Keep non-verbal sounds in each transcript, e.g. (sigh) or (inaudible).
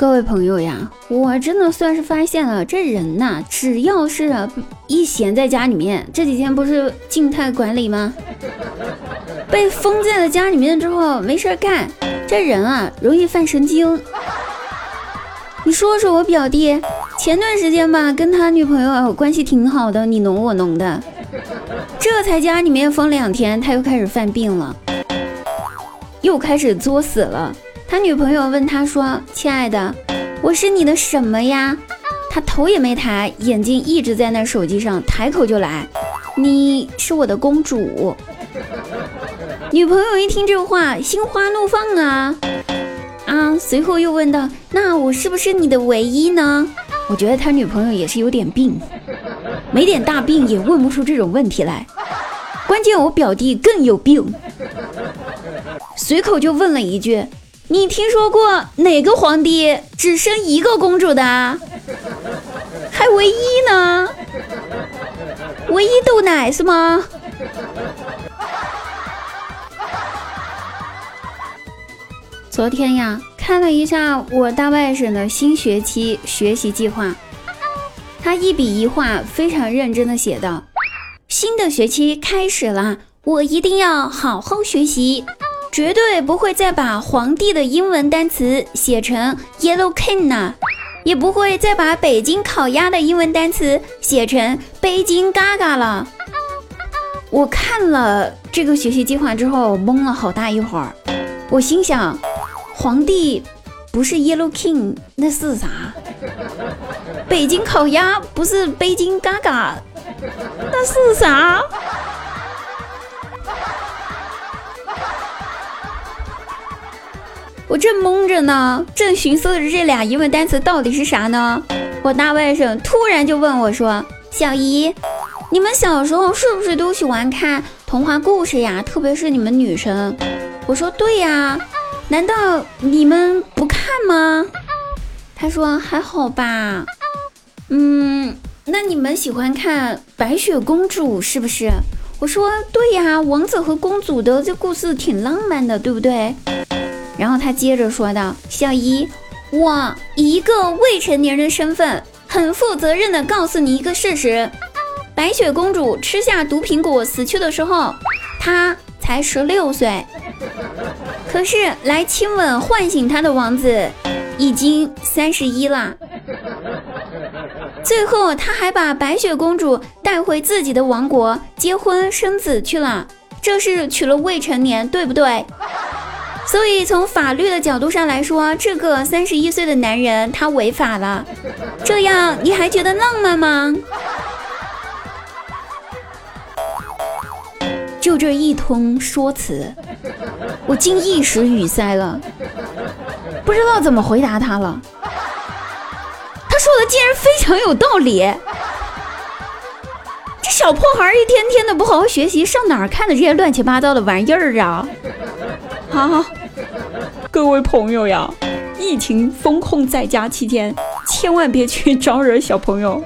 各位朋友呀，我真的算是发现了，这人呐，只要是一闲在家里面，这几天不是静态管理吗？(laughs) 被封在了家里面之后，没事干，这人啊，容易犯神经。你说说我表弟，前段时间吧，跟他女朋友关系挺好的，你侬我侬的，这才家里面封两天，他又开始犯病了，又开始作死了。他女朋友问他说：“亲爱的，我是你的什么呀？”他头也没抬，眼睛一直在那手机上，抬口就来：“你是我的公主。”女朋友一听这话，心花怒放啊啊！随后又问道：“那我是不是你的唯一呢？”我觉得他女朋友也是有点病，没点大病也问不出这种问题来。关键我表弟更有病，随口就问了一句。你听说过哪个皇帝只生一个公主的？还唯一呢？唯一豆奶是吗？昨天呀，看了一下我大外甥的新学期学习计划，他一笔一画非常认真的写道：“新的学期开始了，我一定要好好学习。”绝对不会再把皇帝的英文单词写成 Yellow King 呢，也不会再把北京烤鸭的英文单词写成北京嘎嘎了。我看了这个学习计划之后，懵了好大一会儿。我心想，皇帝不是 Yellow King，那是啥？北京烤鸭不是北京嘎嘎，那是啥？我正懵着呢，正寻思着这俩疑问单词到底是啥呢？我大外甥突然就问我说：“小姨，你们小时候是不是都喜欢看童话故事呀？特别是你们女生。”我说：“对呀，难道你们不看吗？”他说：“还好吧。”嗯，那你们喜欢看白雪公主是不是？我说：“对呀，王子和公主的这故事挺浪漫的，对不对？”然后他接着说道：“小姨，我一个未成年人的身份，很负责任的告诉你一个事实：白雪公主吃下毒苹果死去的时候，她才十六岁。可是来亲吻唤醒她的王子已经三十一了。最后，他还把白雪公主带回自己的王国结婚生子去了。这是娶了未成年，对不对？”所以，从法律的角度上来说，这个三十一岁的男人他违法了。这样你还觉得浪漫吗？就这一通说辞，我竟一时语塞了，不知道怎么回答他了。他说的竟然非常有道理。这小破孩一天天的不好好学习，上哪儿看的这些乱七八糟的玩意儿啊？好。(laughs) 各位朋友呀，疫情封控在家期间，千万别去招惹小朋友，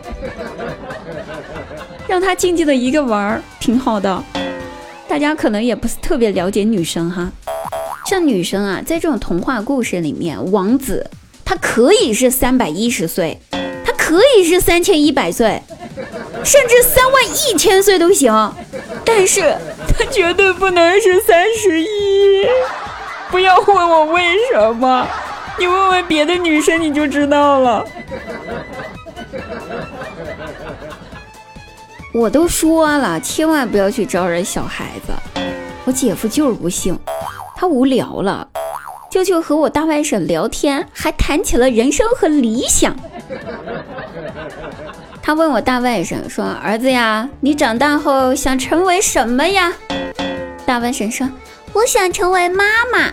(laughs) 让他静静的一个玩儿挺好的。大家可能也不是特别了解女生哈，像女生啊，在这种童话故事里面，王子他可以是三百一十岁，他可以是三千一百岁，甚至三万一千岁都行，但是他绝对不能是三十一。不要问我为什么，你问问别的女生你就知道了。我都说了，千万不要去招惹小孩子。我姐夫就是不信，他无聊了，就去和我大外甥聊天，还谈起了人生和理想。他问我大外甥说：“儿子呀，你长大后想成为什么呀？”大外甥说。我想成为妈妈，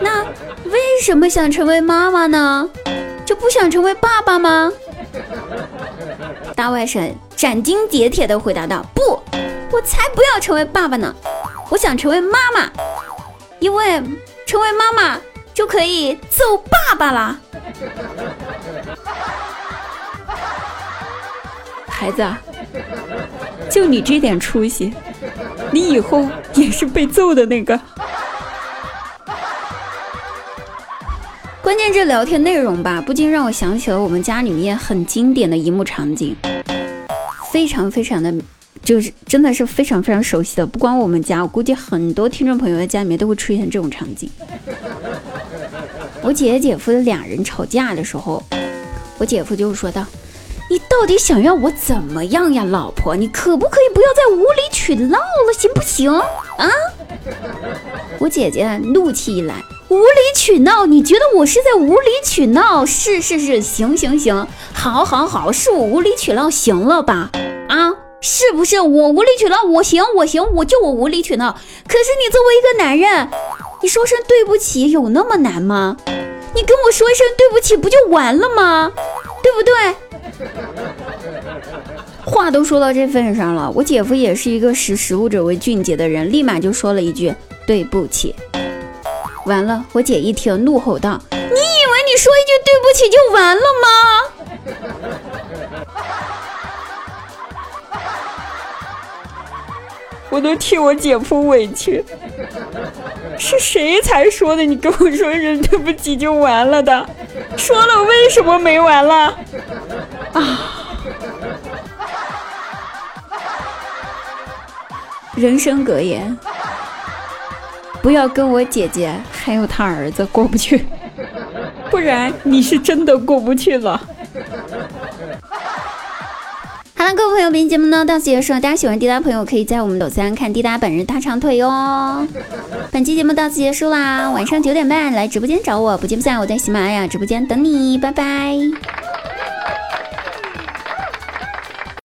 那为什么想成为妈妈呢？就不想成为爸爸吗？大外甥斩钉截铁地回答道：“不，我才不要成为爸爸呢！我想成为妈妈，因为成为妈妈就可以揍爸爸啦。”孩子，就你这点出息。你以后也是被揍的那个。(laughs) 关键这聊天内容吧，不禁让我想起了我们家里面很经典的一幕场景，非常非常的，就是真的是非常非常熟悉的。不光我们家，我估计很多听众朋友在家里面都会出现这种场景。我姐姐姐夫的俩人吵架的时候，我姐夫就说道：“你到底想要我怎么样呀，老婆？你可不可以不要再无理取闹了，行不行？啊？”我姐姐怒气一来。无理取闹？你觉得我是在无理取闹？是是是，行行行，好好好，是我无理取闹，行了吧？啊，是不是我无理取闹？我行我行，我就我无理取闹。可是你作为一个男人，你说声对不起有那么难吗？你跟我说一声对不起不就完了吗？对不对？(laughs) 话都说到这份上了，我姐夫也是一个识时务者为俊杰的人，立马就说了一句对不起。完了，我姐一听，怒吼道：“你以为你说一句对不起就完了吗？” (laughs) 我都替我姐夫委屈。是谁才说的？你跟我说一声对不起就完了的？说了为什么没完了？啊！(laughs) 人生格言。不要跟我姐姐还有他儿子过不去，(laughs) 不然你是真的过不去了。好了，各位朋友，本期节目呢到此结束。大家喜欢滴答朋友，可以在我们抖三看滴答本人大长腿哟。本期节目到此结束啦，晚上九点半来直播间找我，不见不散。我在喜马拉雅直播间等你，拜拜。